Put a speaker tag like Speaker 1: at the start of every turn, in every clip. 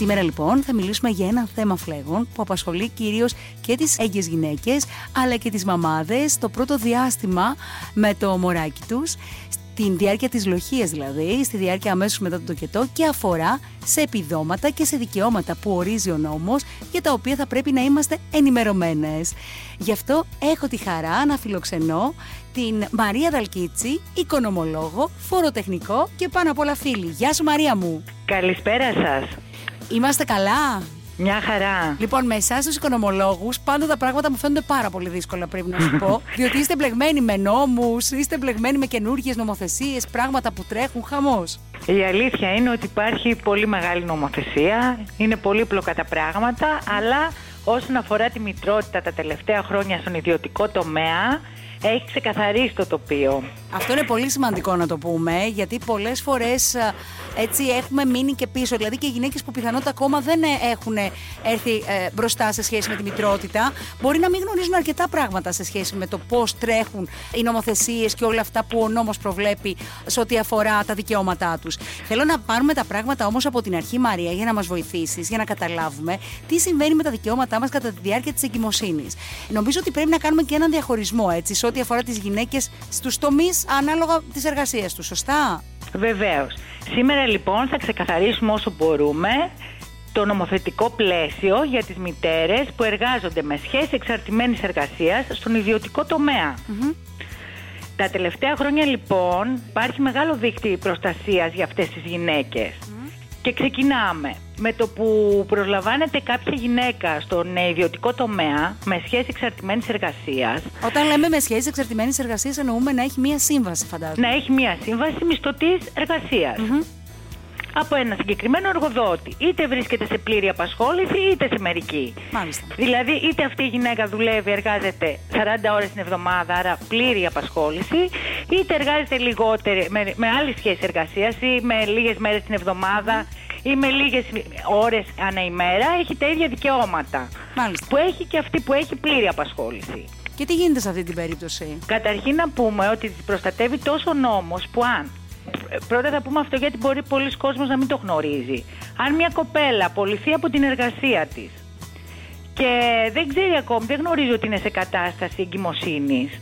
Speaker 1: Σήμερα λοιπόν θα μιλήσουμε για ένα θέμα φλέγων που απασχολεί κυρίως και τις έγκυες γυναίκες αλλά και τις μαμάδες το πρώτο διάστημα με το μωράκι τους στην διάρκεια της λοχίας δηλαδή, στη διάρκεια αμέσως μετά το τοκετό και αφορά σε επιδόματα και σε δικαιώματα που ορίζει ο νόμος για τα οποία θα πρέπει να είμαστε ενημερωμένες. Γι' αυτό έχω τη χαρά να φιλοξενώ την Μαρία Δαλκίτσι, οικονομολόγο, φοροτεχνικό και πάνω απ' όλα φίλη. Γεια σου Μαρία μου!
Speaker 2: Καλησπέρα σας!
Speaker 1: Είμαστε καλά;
Speaker 2: Μια χαρά.
Speaker 1: Λοιπόν, με εσάς τους οικονομολόγους, πάντα τα πράγματα μου φαίνονται πάρα πολύ δύσκολα, πρέπει να σου πω. διότι είστε μπλεγμένοι με νόμους, είστε μπλεγμένοι με καινούργιες νομοθεσίες, πράγματα που τρέχουν, χαμός.
Speaker 2: Η αλήθεια είναι ότι υπάρχει πολύ μεγάλη νομοθεσία, είναι πολύ πλοκά τα πράγματα, αλλά όσον αφορά τη μητρότητα τα τελευταία χρόνια στον ιδιωτικό τομέα, έχει ξεκαθαρίσει το τοπίο.
Speaker 1: Αυτό είναι πολύ σημαντικό να το πούμε, γιατί πολλές φορές έτσι έχουμε μείνει και πίσω. Δηλαδή και οι γυναίκες που πιθανότατα ακόμα δεν έχουν έρθει ε, μπροστά σε σχέση με τη μητρότητα, μπορεί να μην γνωρίζουν αρκετά πράγματα σε σχέση με το πώς τρέχουν οι νομοθεσίες και όλα αυτά που ο νόμος προβλέπει σε ό,τι αφορά τα δικαιώματά τους. Θέλω να πάρουμε τα πράγματα όμως από την αρχή, Μαρία, για να μας βοηθήσεις, για να καταλάβουμε τι συμβαίνει με τα δικαιώματά μας κατά τη διάρκεια της εγκυμοσύνης. Νομίζω ότι πρέπει να κάνουμε και έναν διαχωρισμό έτσι, σε ό,τι αφορά τις γυναίκες στους τομείς ανάλογα τη εργασία τους, σωστά;
Speaker 2: Βεβαίως. Σήμερα λοιπόν θα ξεκαθαρίσουμε όσο μπορούμε το νομοθετικό πλαίσιο για τις μητέρες που εργάζονται με σχέση εξαρτημένης εργασίας στον ιδιωτικό Τα τελευταία χρόνια λοιπόν υπάρχει μεγάλο δίκτυο προστασίας για αυτές τις γυναίκες. Και ξεκινάμε με το που προσλαμβάνεται κάποια γυναίκα στον ιδιωτικό τομέα με σχέση εξαρτημένης εργασίας.
Speaker 1: Όταν λέμε με σχέση εξαρτημένης εργασίας, εννοούμε να έχει μία σύμβαση, φαντάζομαι.
Speaker 2: Να έχει μία σύμβαση μισθωτής από ένα συγκεκριμένο εργοδότη. Είτε βρίσκεται σε πλήρη απασχόληση είτε σε μερική.
Speaker 1: Μάλιστα.
Speaker 2: Δηλαδή, είτε αυτή η γυναίκα δουλεύει, εργάζεται 40 ώρες την εβδομάδα, άρα πλήρη απασχόληση, είτε εργάζεται λιγότερη, με, με άλλη σχέση εργασίας ή με λίγες μέρες την εβδομάδα ή με λίγες ώρες ανά ημέρα, έχει τα ίδια δικαιώματα.
Speaker 1: Μάλιστα.
Speaker 2: Που έχει και αυτή που έχει πλήρη απασχόληση.
Speaker 1: Και τι γίνεται σε αυτή την περίπτωση;
Speaker 2: Καταρχήν να πούμε ότι προστατεύει τόσο νόμος που αν πρώτα θα πούμε αυτό γιατί μπορεί πολλοί κόσμος να μην το γνωρίζει. Αν μια κοπέλα απολυθεί από την εργασία της και δεν ξέρει ακόμη, δεν γνωρίζει ότι είναι σε κατάσταση εγκυμοσύνης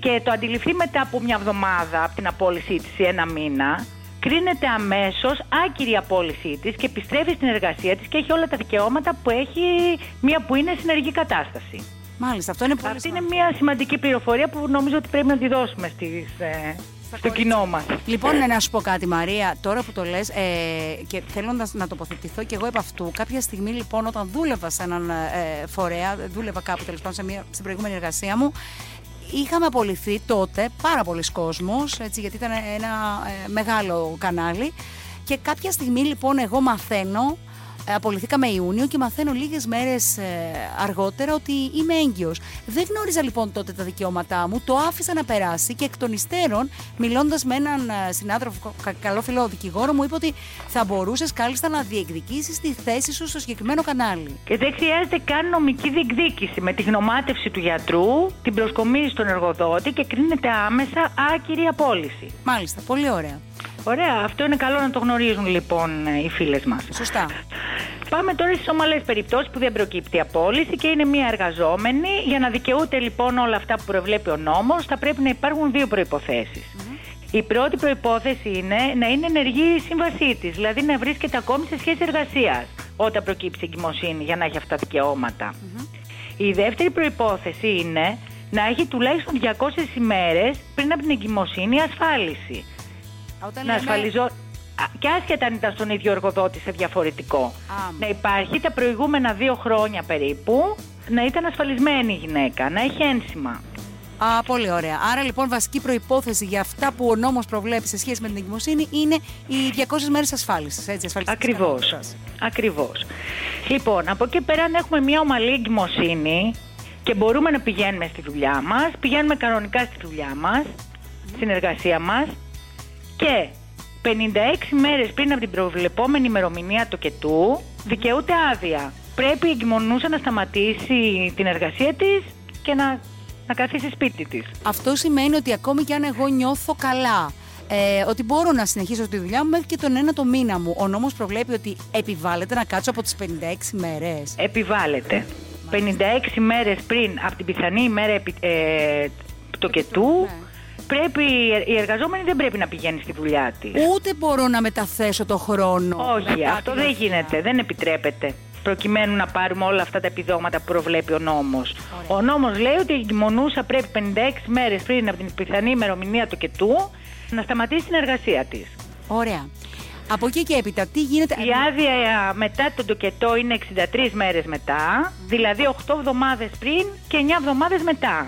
Speaker 2: και το αντιληφθεί μετά από μια εβδομάδα από την απόλυσή της ή ένα μήνα, κρίνεται αμέσως άκυρη απόλυσή της και επιστρέφει στην εργασία της και έχει όλα τα δικαιώματα που έχει μια που είναι συνεργή κατάσταση.
Speaker 1: Μάλιστα, αυτό είναι πολύ
Speaker 2: Αυτή είναι μια σημαντική πληροφορία που νομίζω ότι πρέπει να τη δώσουμε στις, ε, στο κοινό μας.
Speaker 1: Λοιπόν, να σου πω κάτι, Μαρία, τώρα που το λες, ε, και θέλω να, να τοποθετηθώ και εγώ επ' αυτού. Κάποια στιγμή, λοιπόν, όταν δούλευα σε έναν ε, φορέα, δούλευα κάπου τέλος πάντων στην προηγούμενη εργασία μου, είχαμε απολυθεί τότε πάρα πολλοί κόσμος, έτσι, γιατί ήταν ένα ε, μεγάλο κανάλι. Και κάποια στιγμή, λοιπόν, εγώ μαθαίνω ε, απολυθήκαμε Ιούνιο και μαθαίνω λίγες μέρες ε, αργότερα ότι είμαι έγκυος. Δεν γνώριζα λοιπόν τότε τα δικαιώματά μου, το άφησα να περάσει και εκ των υστέρων, μιλώντας με έναν ε, συνάδελφο, καλό φιλό δικηγόρο, μου είπε ότι θα μπορούσες κάλλιστα να διεκδικήσεις τη θέση σου στο συγκεκριμένο κανάλι.
Speaker 2: Και δεν χρειάζεται καν νομική διεκδίκηση με τη γνωμάτευση του γιατρού, την προσκομίζει στον εργοδότη και κρίνεται άμεσα άκυρη απόλυση.
Speaker 1: Μάλιστα, πολύ ωραία.
Speaker 2: Ωραία, αυτό είναι καλό να το γνωρίζουν λοιπόν οι φίλες μας.
Speaker 1: Σωστά.
Speaker 2: Πάμε τώρα στις ομαλέ περιπτώσεις που δεν προκύπτει απόλυση και είναι μία εργαζόμενη. Για να δικαιούται λοιπόν όλα αυτά που προβλέπει ο νόμος, θα πρέπει να υπάρχουν δύο Η πρώτη προπόθεση είναι να είναι ενεργή η σύμβασή της, δηλαδή να βρίσκεται ακόμη σε σχέση εργασίας όταν προκύψει εγκυμοσύνη για να έχει αυτά τα δικαιώματα. Η δεύτερη προπόθεση είναι να έχει τουλάχιστον 200 ημέρες πριν από την εγκυμοσύνη ασφάλιση.
Speaker 1: Όταν
Speaker 2: να ασφαλιζό... Και άσχετα αν ήταν στον ίδιο εργοδότη σε διαφορετικό. Να υπάρχει τα προηγούμενα δύο χρόνια περίπου να ήταν ασφαλισμένη η γυναίκα, να έχει ένσημα.
Speaker 1: Α, πολύ ωραία. Άρα λοιπόν βασική προϋπόθεση για αυτά που ο νόμος προβλέπει σε σχέση με την εγκυμοσύνη είναι οι 200 μέρες ασφάλισης. Έτσι, ασφάλισης
Speaker 2: Ακριβώς. Ακριβώς. Λοιπόν, από εκεί πέρα αν έχουμε μια ομαλή εγκυμοσύνη και μπορούμε να πηγαίνουμε στη δουλειά μας, πηγαίνουμε κανονικά στη δουλειά μας, στην εργασία μας και 56 μέρες πριν από την προβλεπόμενη ημερομηνία του κετού δικαιούται άδεια. Πρέπει η εγκυμονούσα να σταματήσει την εργασία της και να, να καθίσει σπίτι της.
Speaker 1: Αυτό σημαίνει ότι ακόμη και αν εγώ νιώθω καλά, ε, ότι μπορώ να συνεχίσω τη δουλειά μου μέχρι και τον ένα το μήνα μου. Ο νόμος προβλέπει ότι επιβάλλεται να κάτσω από τις 56 μέρες.
Speaker 2: Επιβάλλεται. 56 μέρες πριν από την πιθανή ημέρα επι- ε, το κετού,
Speaker 1: Ναι.
Speaker 2: Πρέπει, η εργαζόμενη δεν πρέπει να πηγαίνει στη δουλειά της.
Speaker 1: Ούτε μπορώ να μεταθέσω το χρόνο.
Speaker 2: Όχι,
Speaker 1: μετά
Speaker 2: αυτό
Speaker 1: την
Speaker 2: δεν
Speaker 1: οδηγία.
Speaker 2: γίνεται, δεν επιτρέπεται. Προκειμένου να πάρουμε όλα αυτά τα επιδόματα που προβλέπει ο νόμος.
Speaker 1: Ωραία.
Speaker 2: Ο νόμος λέει ότι η εγκυμονούσα πρέπει 56 μέρες πριν από την πιθανή ημερομηνία του κετού να σταματήσει την εργασία της.
Speaker 1: Ωραία. Από εκεί και έπειτα, τι γίνεται.
Speaker 2: Η άδεια ε, μετά τον τοκετό είναι 63 μέρες μετά, δηλαδή 8 εβδομάδες πριν και 9 εβδομάδες μετά.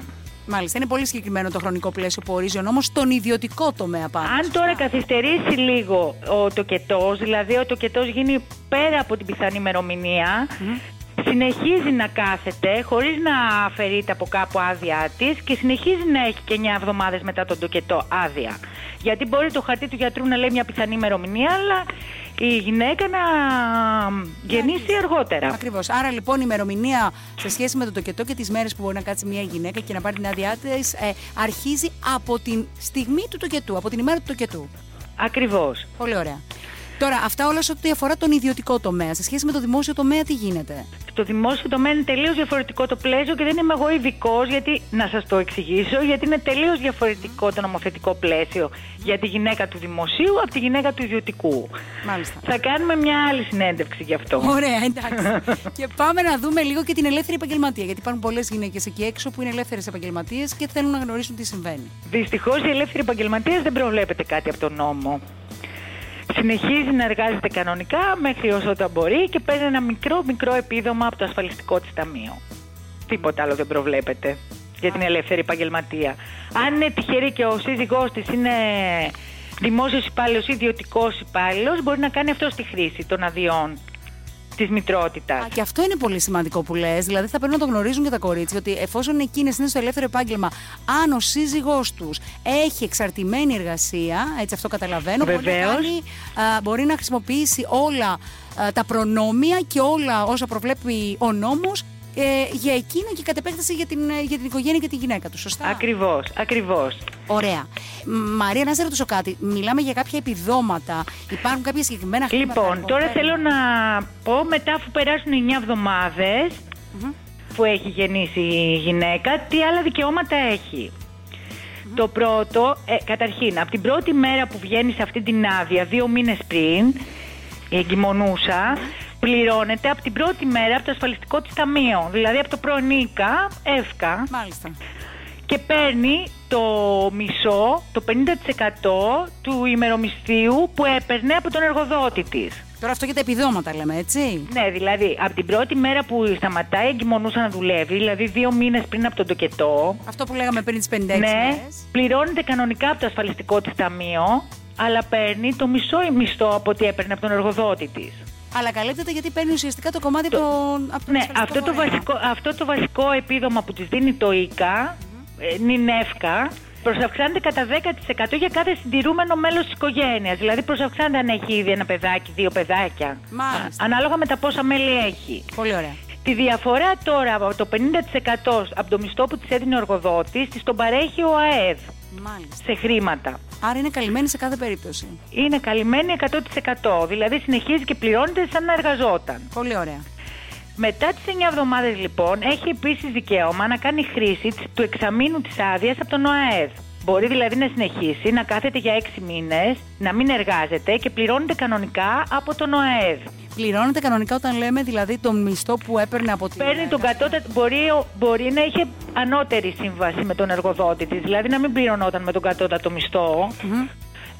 Speaker 1: Μάλιστα, είναι πολύ συγκεκριμένο το χρονικό πλαίσιο που ορίζει ο νόμος στον ιδιωτικό τομέα πάνω.
Speaker 2: Αν τώρα καθυστερήσει λίγο ο τοκετός, δηλαδή ο τοκετός γίνει πέρα από την πιθανή ημερομηνία, συνεχίζει να κάθεται χωρίς να αφαιρείται από κάπου άδειά της και συνεχίζει να έχει και 9 εβδομάδες μετά τον τοκετό άδεια. Γιατί μπορεί το χαρτί του γιατρού να λέει μια πιθανή ημερομηνία, αλλά η γυναίκα να γεννήσει αργότερα.
Speaker 1: Ακριβώς. Άρα λοιπόν η ημερομηνία σε σχέση με το τοκετό και τις μέρες που μπορεί να κάτσει μια γυναίκα και να πάρει την άδειά της ε, αρχίζει από την στιγμή του τοκετού, από την ημέρα του τοκετού.
Speaker 2: Ακριβώς.
Speaker 1: Πολύ ωραία. Τώρα, αυτά όλα σε ό,τι αφορά τον ιδιωτικό τομέα. Σε σχέση με το δημόσιο τομέα, τι γίνεται;
Speaker 2: Στο δημόσιο τομέα είναι τελείως διαφορετικό το πλαίσιο και δεν είμαι εγώ ειδικός γιατί να σας το εξηγήσω, γιατί είναι τελείως διαφορετικό το νομοθετικό πλαίσιο για τη γυναίκα του δημοσίου από τη γυναίκα του ιδιωτικού.
Speaker 1: Μάλιστα.
Speaker 2: Θα κάνουμε μια άλλη συνέντευξη γι' αυτό.
Speaker 1: Ωραία, εντάξει. και πάμε να δούμε λίγο και την ελεύθερη επαγγελματία. Γιατί υπάρχουν πολλές γυναίκες εκεί έξω που είναι ελεύθερες επαγγελματίες και θέλουν να γνωρίσουν τι συμβαίνει.
Speaker 2: Δυστυχώς η ελεύθερη επαγγελματία δεν προβλέπεται κάτι από τον νόμο. Συνεχίζει να εργάζεται κανονικά μέχρι όσο όταν μπορεί και παίρνει ένα μικρό μικρό επίδομα από το ασφαλιστικό της ταμείο. Τίποτα άλλο δεν προβλέπεται για την ελεύθερη επαγγελματία. Αν είναι τυχερή και ο σύζυγός της είναι δημόσιος υπάλληλος ή ιδιωτικός υπάλληλος, μπορεί να κάνει αυτό στη χρήση των αδειών της μητρότητας.
Speaker 1: Α, και αυτό είναι πολύ σημαντικό που λες. Δηλαδή, θα πρέπει να το γνωρίζουν και τα κορίτσια ότι εφόσον εκείνες είναι στο ελεύθερο επάγγελμα, αν ο σύζυγός τους έχει εξαρτημένη εργασία, έτσι αυτό καταλαβαίνω, μπορεί να,
Speaker 2: Βεβαίως.
Speaker 1: κάνει, α, μπορεί να χρησιμοποιήσει όλα α, τα προνόμια και όλα όσα προβλέπει ο νόμος ε, για εκείνο και κατ' επέκταση για την, ε, για την οικογένεια και τη γυναίκα του. Σωστά;
Speaker 2: Ακριβώς, ακριβώς.
Speaker 1: Ωραία. Μ, Μαρία, να σε ρωτήσω κάτι. Μιλάμε για κάποια επιδόματα. Υπάρχουν κάποια συγκεκριμένα χρήματα.
Speaker 2: Λοιπόν, τώρα θέλω να πω μετά αφού περάσουν 9 εβδομαδες που έχει γεννήσει η γυναίκα, τι άλλα δικαιώματα έχει. Το πρώτο, ε, καταρχήν, από την πρώτη μέρα που βγαίνει σε αυτή την άδεια, δύο μήνες πριν, η εγκυμονούσα, πληρώνεται από την πρώτη μέρα από το ασφαλιστικό της ταμείο. Δηλαδή από το προνοίκα, εύκα,
Speaker 1: Μάλιστα.
Speaker 2: και παίρνει το μισό, το 50% του ημερομισθίου που έπαιρνε από τον εργοδότη της.
Speaker 1: Τώρα αυτό για τα επιδόματα λέμε, έτσι;
Speaker 2: Ναι, δηλαδή από την πρώτη μέρα που σταματάει η εγκυμονούσα να δουλεύει, δηλαδή δύο μήνες πριν από τον τοκετό,
Speaker 1: Αυτό που λέγαμε πριν τις 56
Speaker 2: ναι,
Speaker 1: μέρες.
Speaker 2: πληρώνεται κανονικά από το ασφαλιστικό της ταμείο, αλλά παίρνει το μισό μισθό από ό,τι έπαιρνε από τον εργοδότη της.
Speaker 1: Αλλά καλύπτεται γιατί παίρνει ουσιαστικά το κομμάτι από τον. Από τον
Speaker 2: Ναι,
Speaker 1: ασφαλιστικό
Speaker 2: αυτό το,
Speaker 1: φορέα.
Speaker 2: βασικό, αυτό το βασικό επίδομα που της δίνει το ΙΚΑ, ε, νυνεύκα, προσαυξάνεται κατά 10% για κάθε συντηρούμενο μέλος της οικογένειας. Δηλαδή προσαυξάνεται αν έχει ήδη ένα παιδάκι, δύο παιδάκια.
Speaker 1: Μάλιστα.
Speaker 2: Α- ανάλογα με τα πόσα μέλη έχει.
Speaker 1: Πολύ ωραία.
Speaker 2: Τη διαφορά τώρα από το 50% από το μισθό που της έδινε ο εργοδότης, της τον παρέχει ο ΑΕΔ
Speaker 1: Μάλιστα.
Speaker 2: σε χρήματα.
Speaker 1: Άρα είναι καλυμμένη σε κάθε περίπτωση.
Speaker 2: Είναι καλυμμένη 100%. Δηλαδή συνεχίζει και πληρώνεται σαν να εργαζόταν.
Speaker 1: Πολύ ωραία.
Speaker 2: Μετά τις 9 εβδομάδες λοιπόν έχει επίσης δικαίωμα να κάνει χρήση της- του εξαμήνου της άδειας από τον ΟΑΕΔ. Μπορεί δηλαδή να συνεχίσει να κάθεται για 6 μήνες, να μην εργάζεται και πληρώνεται κανονικά από τον ΟΑΕΔ.
Speaker 1: Πληρώνεται κανονικά όταν λέμε δηλαδή τον μισθό που έπαιρνε από την.
Speaker 2: Παίρνει τον κατώτατο, μπορεί, μπορεί να είχε ανώτερη σύμβαση με τον εργοδότη της, δηλαδή να μην πληρωνόταν με τον κατώτατο μισθό.
Speaker 1: Μμμ.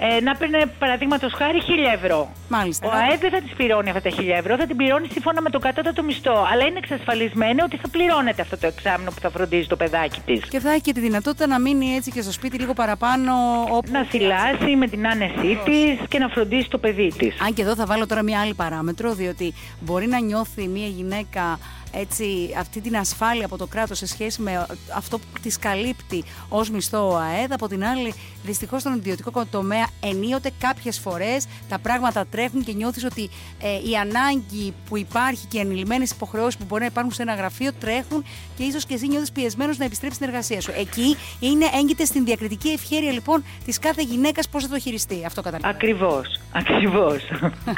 Speaker 2: Ε, να παίρνει παραδείγματος χάρη 1000 ευρώ.
Speaker 1: Μάλιστα.
Speaker 2: Ο ΑΕΔ δεν θα της πληρώνει αυτά τα 1000 ευρώ, θα την πληρώνει σύμφωνα με τον κατώτατο μισθό. Αλλά είναι εξασφαλισμένο ότι θα πληρώνεται αυτό το εξάμεινο που θα φροντίζει το παιδάκι της.
Speaker 1: Και θα έχει και τη δυνατότητα να μείνει έτσι και στο σπίτι λίγο παραπάνω. Όπου
Speaker 2: Να θυλάσει με την άνεσή της και να φροντίσει το παιδί της.
Speaker 1: Αν και εδώ θα βάλω τώρα μία άλλη παράμετρο, διότι μπορεί να νιώθει μία γυναίκα έτσι, αυτή την ασφάλεια από το κράτος σε σχέση με αυτό που της καλύπτει ως μισθό ο ΑΕΔ. Από την άλλη, δυστυχώς στον ιδιωτικό τομέα ενίοτε κάποιες φορές τα πράγματα τρέχουν και νιώθεις ότι ε, η ανάγκη που υπάρχει και οι ανηλυμένες υποχρεώσεις που μπορεί να υπάρχουν σε ένα γραφείο τρέχουν και ίσως και εσύ νιώθεις πιεσμένος να επιστρέψεις στην εργασία σου. Εκεί είναι έγκυται στην διακριτική ευχέρεια λοιπόν της κάθε γυναίκας πώς θα το χειριστεί. Αυτό καταλαβαίνω.
Speaker 2: Ακριβώς, ακριβώς.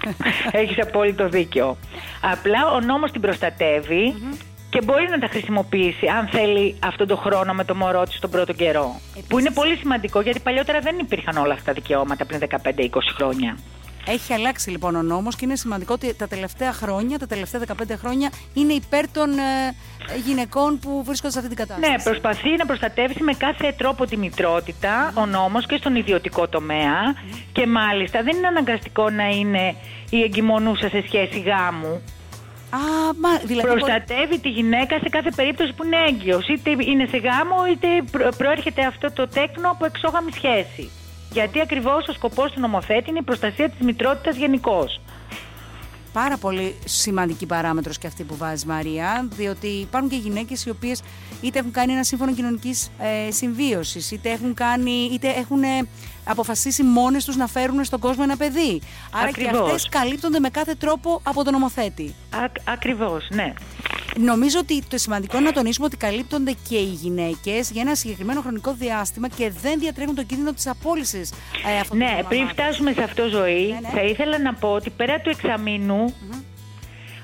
Speaker 2: Έχεις απόλυτο δίκιο. Απλά ο νόμος την προστατεύει και μπορεί να τα χρησιμοποιήσει αν θέλει αυτόν τον χρόνο με το μωρό της τον πρώτο καιρό. Που είναι πολύ σημαντικό γιατί παλιότερα δεν υπήρχαν όλα αυτά τα δικαιώματα πριν 15-20 χρόνια.
Speaker 1: Έχει αλλάξει λοιπόν ο νόμος και είναι σημαντικό ότι τα τελευταία χρόνια, τα τελευταία 15 χρόνια, είναι υπέρ των ε, γυναικών που βρίσκονται σε αυτή την κατάσταση.
Speaker 2: Ναι, προσπαθεί να προστατεύσει με κάθε τρόπο τη μητρότητα ο νόμος και στον ιδιωτικό τομέα και μάλιστα δεν είναι αναγκαστικό να είναι η εγκυμονούσα σε σχέση γάμου.
Speaker 1: Α, μα, δηλαδή
Speaker 2: Προστατεύει τη γυναίκα σε κάθε περίπτωση που είναι έγκυος. Είτε είναι σε γάμο, είτε προ- προέρχεται αυτό το τέκνο από εξώγαμη σχέση. Γιατί ακριβώς ο σκοπός του νομοθέτη είναι η προστασία της μητρότητας γενικώς.
Speaker 1: Πάρα πολύ σημαντική παράμετρος και αυτή που βάζει Μαρία, διότι υπάρχουν και γυναίκες οι οποίες είτε έχουν κάνει ένα σύμφωνο κοινωνικής ε, συμβίωσης, είτε έχουν, κάνει, είτε έχουν ε, αποφασίσει μόνες τους να φέρουν στον κόσμο ένα παιδί. Άρα και
Speaker 2: Ακριβώς.
Speaker 1: αυτές καλύπτονται με κάθε τρόπο από τον νομοθέτη.
Speaker 2: Ακ- ακριβώς, ναι.
Speaker 1: Νομίζω ότι το σημαντικό είναι να τονίσουμε ότι καλύπτονται και οι γυναίκες για ένα συγκεκριμένο χρονικό διάστημα και δεν διατρέχουν τον κίνδυνο της απόλυσης ε, αυτών των
Speaker 2: Ναι, πριν
Speaker 1: μαμάτων.
Speaker 2: φτάσουμε σε αυτό ζωή,
Speaker 1: Ναι, ναι.
Speaker 2: θα ήθελα να πω ότι πέρα του εξαμήνου,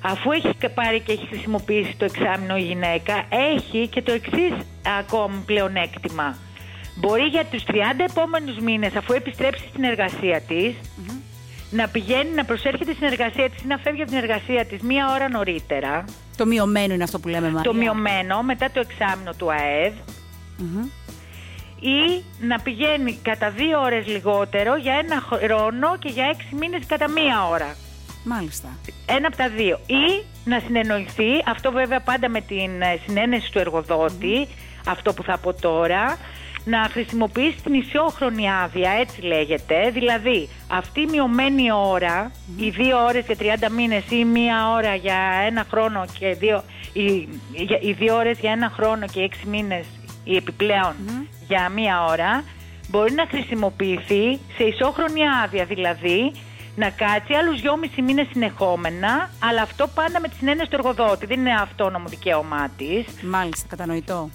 Speaker 2: αφού έχει κα- πάρει και έχει χρησιμοποιήσει το εξάμεινο η γυναίκα, έχει και το εξής ακόμη πλεονέκτημα. Μπορεί για τους 30 επόμενους μήνες, αφού επιστρέψει στην εργασία της, να πηγαίνει να προσέρχεται στην εργασία της ή να φεύγει από την εργασία της μία ώρα νωρίτερα,
Speaker 1: Το μειωμένο είναι αυτό που λέμε, Μαρία.
Speaker 2: το μειωμένο μετά το εξάμεινο του ΑΕΔ,
Speaker 1: Μμμ.
Speaker 2: ή να πηγαίνει κατά δύο ώρες λιγότερο για ένα χρόνο και για έξι μήνες κατά μία ώρα.
Speaker 1: Μάλιστα.
Speaker 2: Ένα από τα δύο. Ή να συνεννοηθεί, αυτό βέβαια πάντα με την ε, συνένεση του εργοδότη, αυτό που θα πω τώρα, να χρησιμοποιήσει την ισόχρονη άδεια, έτσι λέγεται. Δηλαδή, αυτή η μειωμένη ώρα, οι δύο ώρες για 30 μήνες ή μία ώρα για ένα χρόνο και δύο, οι, για- οι δύο ώρες για ένα χρόνο και έξι μήνες ή επιπλέον για μία ώρα, μπορεί να χρησιμοποιηθεί σε ισόχρονη άδεια, δηλαδή να κάτσει άλλους δυόμισι μήνες συνεχόμενα, αλλά αυτό πάντα με τη συνένεση του εργοδότη. Δεν είναι αυτόνομο δικαίωμά της.
Speaker 1: Μάλιστα, κατανοητό.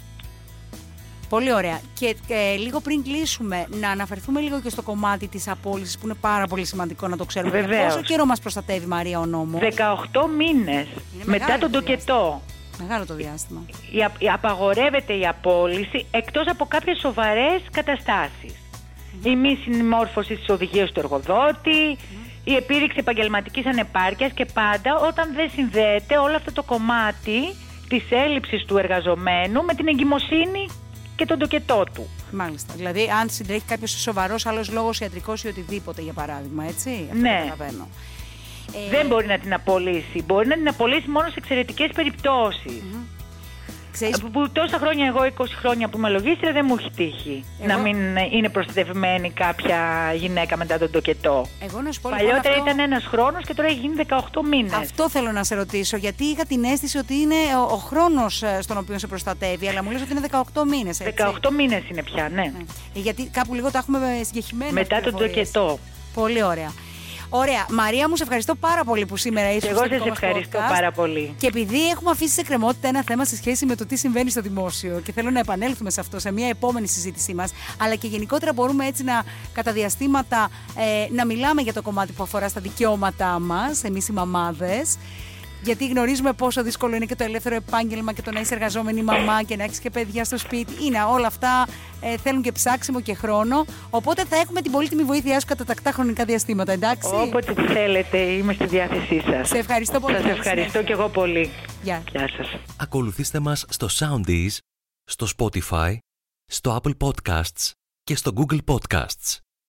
Speaker 1: Πολύ ωραία. Και ε, λίγο πριν κλείσουμε, να αναφερθούμε λίγο και στο κομμάτι της απόλυσης, που είναι πάρα πολύ σημαντικό να το ξέρουμε. Για
Speaker 2: Βεβαίως.
Speaker 1: Πόσο καιρό μας προστατεύει, Μαρία, ο νόμος;
Speaker 2: 18 μήνες μετά
Speaker 1: μεγάλο
Speaker 2: τον
Speaker 1: το
Speaker 2: τοκετό.
Speaker 1: Μεγάλο το διάστημα.
Speaker 2: Η, απ- η- απαγορεύεται η απόλυση εκτός από κάποιες σοβαρές καταστάσεις. Η μη συμμόρφωση της οδηγίας του εργοδότη, η επίδειξη επαγγελματικής ανεπάρκειας και πάντα όταν δεν συνδέεται όλο αυτό το κομμάτι της έλλειψης του εργαζομένου με την εγκυμοσύνη και τον τοκετό του.
Speaker 1: Μάλιστα. Δηλαδή, αν συντρέχει κάποιος σοβαρός άλλος λόγος ιατρικός ή οτιδήποτε, για παράδειγμα, έτσι. Αυτό
Speaker 2: Ναι.
Speaker 1: καταλαβαίνω. Ε,
Speaker 2: Δεν μπορεί να την απολύσει. Μπορεί να την απολύσει μόνο σε εξαιρετικές περιπτώσεις.
Speaker 1: Ξέρεις,
Speaker 2: Που τόσα χρόνια, εγώ 20 χρόνια που είμαι λογίστρια, δεν μου έχει τύχει
Speaker 1: Εγώ-
Speaker 2: να μην είναι προστατευμένη κάποια γυναίκα μετά τον τοκετό.
Speaker 1: εγώ να σου πω λοιπόν,
Speaker 2: Παλιότερα
Speaker 1: αυτό...
Speaker 2: ήταν ένας χρόνος και τώρα έχει γίνει 18 μήνες.
Speaker 1: Αυτό θέλω να σε ρωτήσω, γιατί είχα την αίσθηση ότι είναι ο, ο χρόνος στον οποίο σε προστατεύει, αλλά μου λες ότι είναι 18 μήνες.
Speaker 2: 18 μήνες είναι πια, ναι.
Speaker 1: Γιατί κάπου λίγο τα έχουμε συγκεκριμένα.
Speaker 2: Μετά τον τοκετό.
Speaker 1: Πολύ ωραία. Ωραία. Μαρία, μου σε ευχαριστώ πάρα πολύ που σήμερα ήρθες
Speaker 2: Και εγώ
Speaker 1: στο
Speaker 2: σας
Speaker 1: δικό μας
Speaker 2: ευχαριστώ
Speaker 1: podcast.
Speaker 2: πάρα πολύ.
Speaker 1: Και επειδή έχουμε αφήσει σε κρεμότητα ένα θέμα σε σχέση με το τι συμβαίνει στο δημόσιο και θέλω να επανέλθουμε σε αυτό σε μια επόμενη συζήτησή μας, αλλά και γενικότερα μπορούμε έτσι να κατά διαστήματα ε, να μιλάμε για το κομμάτι που αφορά στα δικαιώματά μας, εμείς οι μαμάδες, γιατί γνωρίζουμε πόσο δύσκολο είναι και το ελεύθερο επάγγελμα και το να είσαι εργαζόμενη μαμά και να έχεις και παιδιά στο σπίτι. Είναι όλα αυτά ε, θέλουν και ψάξιμο και χρόνο. Οπότε θα έχουμε την πολύτιμη βοήθειά σου κατά τακτά χρονικά διαστήματα, εντάξει;
Speaker 2: Όποτε θέλετε, είμαι στη διάθεσή σας.
Speaker 1: Σε ευχαριστώ πολύ.
Speaker 2: Σας
Speaker 1: Καλή
Speaker 2: ευχαριστώ
Speaker 1: συνέχεια.
Speaker 2: και εγώ πολύ.
Speaker 1: Γεια.
Speaker 2: Γεια σας.
Speaker 3: Ακολουθήστε μας στο Soundees, στο Spotify, στο Apple Podcasts και στο Google Podcasts.